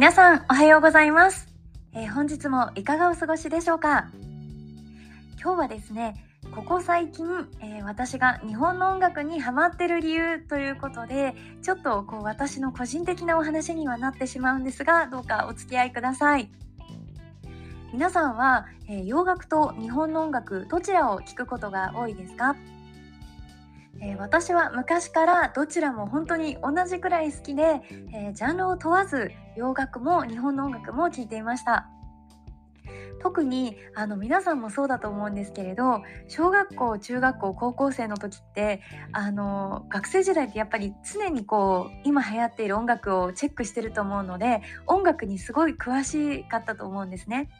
皆さんおはようございます。えー、本日もいかがお過ごしでしょうか？今日はですねここ最近、えー、私が日本の音楽にハマってる理由ということでちょっとこう私の個人的なお話にはなってしまうんですがどうかお付き合いください。皆さんは、えー、洋楽と日本の音楽どちらを聴くことが多いですか？えー、私は昔からどちらも本当に同じくらい好きで、えー、ジャンルを問わず洋楽も日本の音楽も聴いていました特にあの皆さんもそうだと思うんですけれど小学校中学校高校生の時ってあの学生時代ってやっぱり常にこう今流行っている音楽をチェックしてると思うので音楽にすごい詳しかったと思うんですね。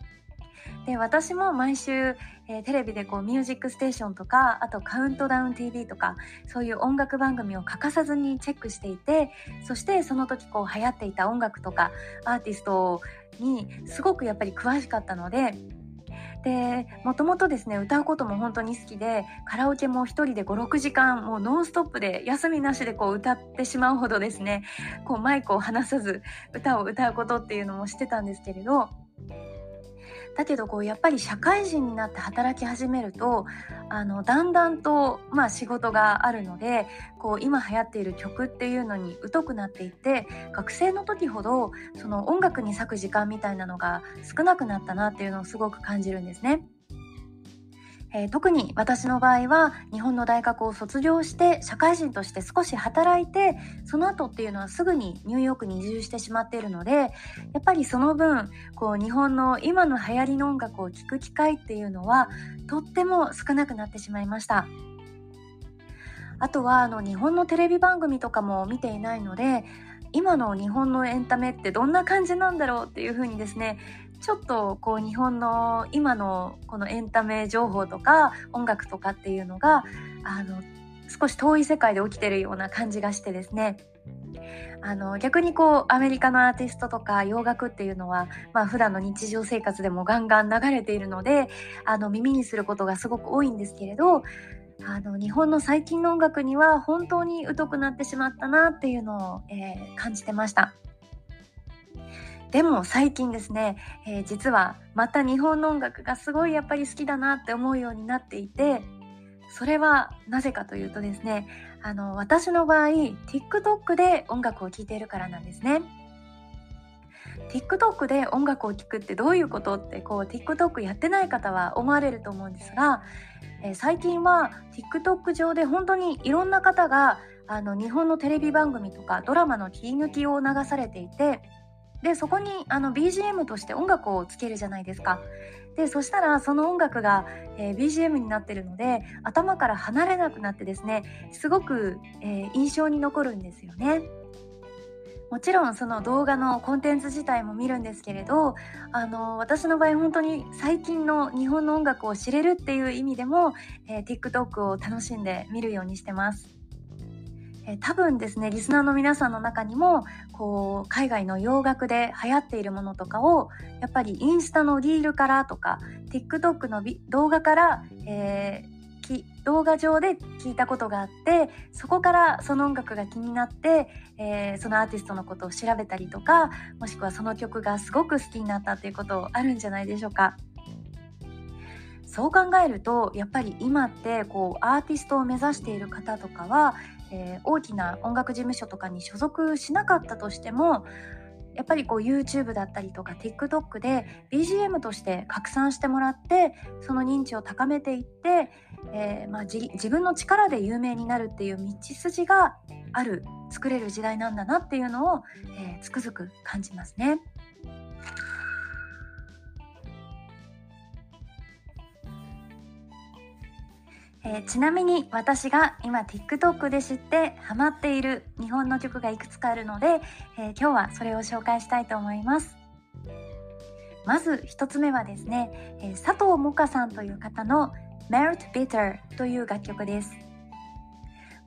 で私も毎週、えー、テレビでこう「ミュージックステーション」とかあと「カウントダウン TV」とかそういう音楽番組を欠かさずにチェックしていてそしてその時こう流行っていた音楽とかアーティストにすごくやっぱり詳しかったのででもともとですね歌うことも本当に好きでカラオケも1人で56時間もうノンストップで休みなしでこう歌ってしまうほどですねこうマイクを離さず歌を歌うことっていうのもしてたんですけれどだけどこうやっぱり社会人になって働き始めるとあのだんだんと、まあ、仕事があるのでこう今流行っている曲っていうのに疎くなっていって学生の時ほどその音楽に咲く時間みたいなのが少なくなったなっていうのをすごく感じるんですね。えー、特に私の場合は日本の大学を卒業して社会人として少し働いてその後っていうのはすぐにニューヨークに移住してしまっているのでやっぱりその分こう日本の今の流行りの音楽を聴く機会っていうのはとっても少なくなってしまいました。あとはあの日本のテレビ番組とかも見ていないので今の日本のエンタメってどんな感じなんだろうっていうふうにですねちょっとこう日本の今のこのエンタメ情報とか音楽とかっていうのがあの少し遠い世界で起きてるような感じがしてですねあの逆にこうアメリカのアーティストとか洋楽っていうのは、まあ普段の日常生活でもガンガン流れているのであの耳にすることがすごく多いんですけれどあの日本の最近の音楽には本当に疎くなってしまったなっていうのを、えー、感じてました。でも最近ですね、えー、実はまた日本の音楽がすごいやっぱり好きだなって思うようになっていてそれはなぜかというとですねあの私の場合 TikTok で音楽を聴いているからなんですね。TikTok で音楽を聴くってどういうことってこう TikTok やってない方は思われると思うんですが、えー、最近は TikTok 上で本当にいろんな方があの日本のテレビ番組とかドラマの切り抜きを流されていてでそこにあの BGM として音楽をつけるじゃないですか。でそしたらその音楽が、えー、BGM になってるので頭から離れなくなってですねすごく、えー、印象に残るんですよね。もちろんその動画のコンテンツ自体も見るんですけれどあの私の場合本当に最近の日本の音楽を知れるっていう意味でも、えー、TikTok を楽しんで見るようにしてます。え多分ですねリスナーの皆さんの中にもこう海外の洋楽で流行っているものとかをやっぱりインスタのリールからとか TikTok の動画から、えー、動画上で聞いたことがあってそこからその音楽が気になって、えー、そのアーティストのことを調べたりとかもしくはその曲がすごく好きになったっていうことあるんじゃないでしょうか。そう考えるとやっぱり今ってこうアーティストを目指している方とかはえー、大きな音楽事務所とかに所属しなかったとしてもやっぱりこう YouTube だったりとか TikTok で BGM として拡散してもらってその認知を高めていって、えー、まあ、自分の力で有名になるっていう道筋がある作れる時代なんだなっていうのを、えー、つくづく感じますね。えー、ちなみに私が今 TikTok で知ってハマっている日本の曲がいくつかあるので、えー、今日はそれを紹介したいと思います。まず1つ目はですね、えー、佐藤萌歌さんという方の Melt Bitter という楽曲です。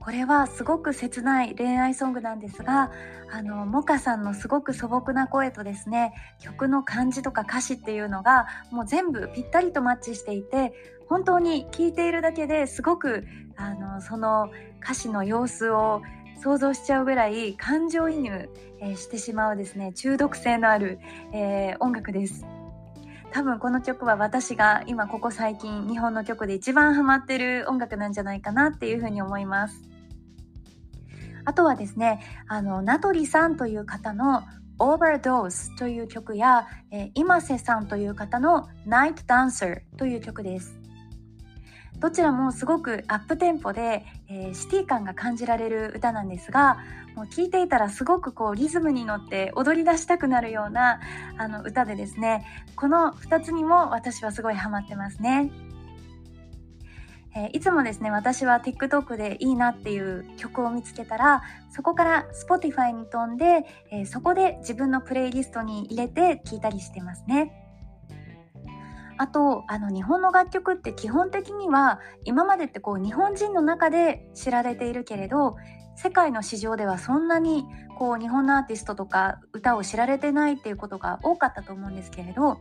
これはすごく切ない恋愛ソングなんですがあのモカさんのすごく素朴な声とですね曲の感じとか歌詞っていうのがもう全部ぴったりとマッチしていて本当に聴いているだけですごくあのその歌詞の様子を想像しちゃうぐらい感情移入、え、してしまうですね中毒性のある、えー、音楽です。多分この曲は私が今ここ最近日本の曲で一番ハマってる音楽なんじゃないかなっていうふうに思います。あとはですね、あの、ナトリさんという方の Overdose という曲や、えー、今瀬さんという方の Night Dancer という曲です。どちらもすごくアップテンポで、えー、シティ感が感じられる歌なんですがもう聴いていたらすごくこうリズムに乗って踊り出したくなるようなあの歌でですねこの2つにも私はすごいハマってますね。えー、いつもですね私は TikTok でいいなっていう曲を見つけたらそこから Spotify に飛んで、えー、そこで自分のプレイリストに入れて聴いたりしてますね。あとあの日本の楽曲って基本的には今までってこう日本人の中で知られているけれど世界の市場ではそんなにこう日本のアーティストとか歌を知られてないっていうことが多かったと思うんですけれど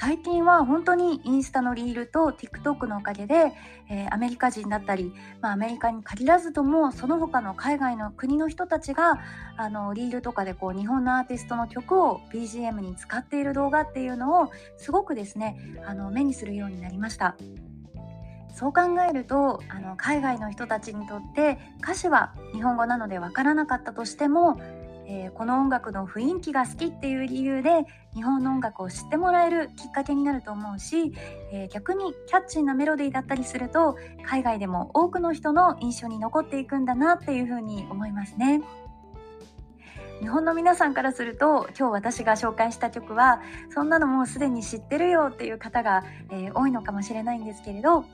最近は本当にインスタのリールと TikTok のおかげで、えー、アメリカ人だったり、まあ、アメリカに限らずともその他の海外の国の人たちがあのリールとかでこう日本のアーティストの曲を BGM に使っている動画っていうのをすごくですねあの目にするようになりました。そう考えるとあの海外の人たちにとって歌詞は日本語なのでわからなかったとしてもえー、この音楽の雰囲気が好きっていう理由で日本の音楽を知ってもらえるきっかけになると思うし、えー、逆にキャッチーなメロディーだったりすると海外でも多くの人の印象に残っていくんだなっていうふうに思いますね。日本の皆さんからすると今日私が紹介した曲はそんなのもうすでに知ってるよっていう方が、えー、多いのかもしれないんですけれど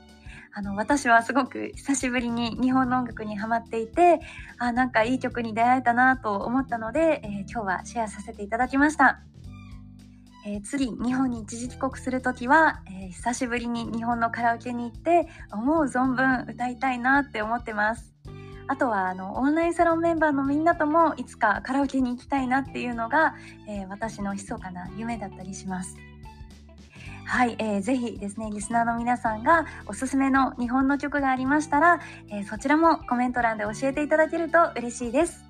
あの私はすごく久しぶりに日本の音楽にハマっていてあなんかいい曲に出会えたなと思ったので、えー、今日はシェアさせていただきました。えー、次日本に一時帰国する時は、えー、久しぶりに日本のカラオケに行って思う存分歌いたいなって思ってますあとはあのオンラインサロンメンバーのみんなともいつかカラオケに行きたいなっていうのが、えー、私の密かな夢だったりしますはい、えー、ぜひですねリスナーの皆さんがおすすめの日本の曲がありましたら、えー、そちらもコメント欄で教えていただけると嬉しいです。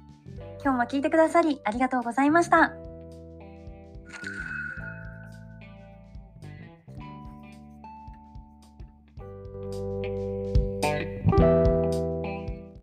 今日も聞いてくださりありがとうございました。